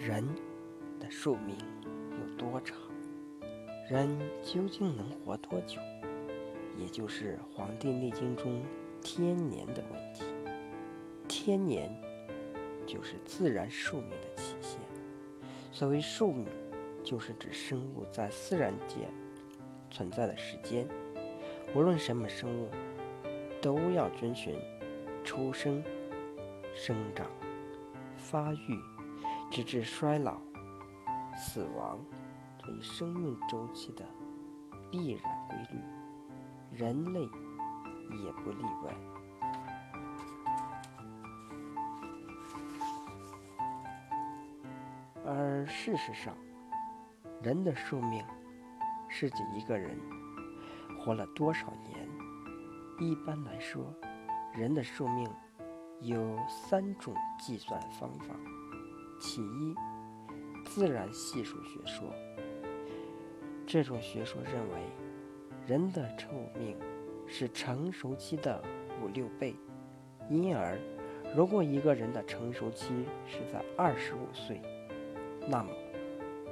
人的寿命有多长？人究竟能活多久？也就是《黄帝内经》中天年的问题。天年就是自然寿命的期限。所谓寿命，就是指生物在自然界存在的时间。无论什么生物，都要遵循出生、生长、发育。直至衰老、死亡这一生命周期的必然规律，人类也不例外。而事实上，人的寿命是指一个人活了多少年。一般来说，人的寿命有三种计算方法。其一，自然系数学说。这种学说认为，人的寿命是成熟期的五六倍，因而，如果一个人的成熟期是在二十五岁，那么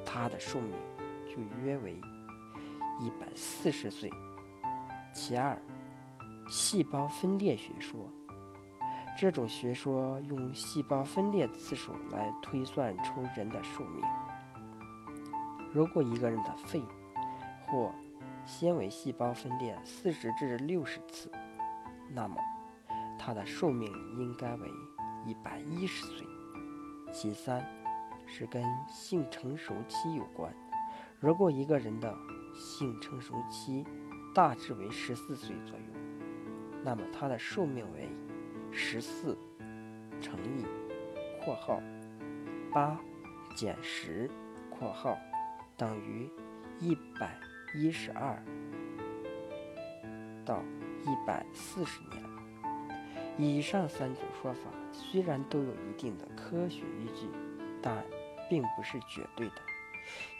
他的寿命就约为一百四十岁。其二，细胞分裂学说。这种学说用细胞分裂次数来推算出人的寿命。如果一个人的肺或纤维细胞分裂四十至六十次，那么他的寿命应该为一百一十岁。其三是跟性成熟期有关。如果一个人的性成熟期大致为十四岁左右，那么他的寿命为。十四乘以括号八减十括号等于一百一十二到一百四十年。以上三种说法虽然都有一定的科学依据，但并不是绝对的，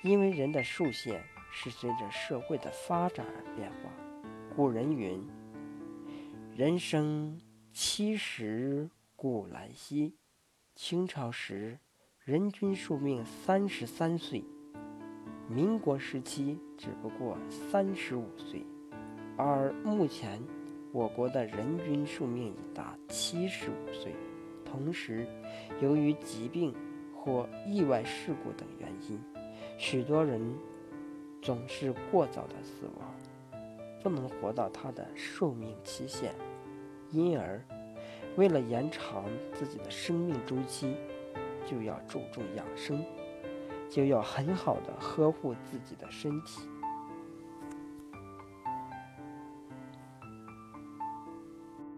因为人的寿限是随着社会的发展而变化。古人云：“人生。”七十古来稀，清朝时人均寿命三十三岁，民国时期只不过三十五岁，而目前我国的人均寿命已达七十五岁。同时，由于疾病或意外事故等原因，许多人总是过早的死亡，不能活到他的寿命期限。因而，为了延长自己的生命周期，就要注重养生，就要很好的呵护自己的身体。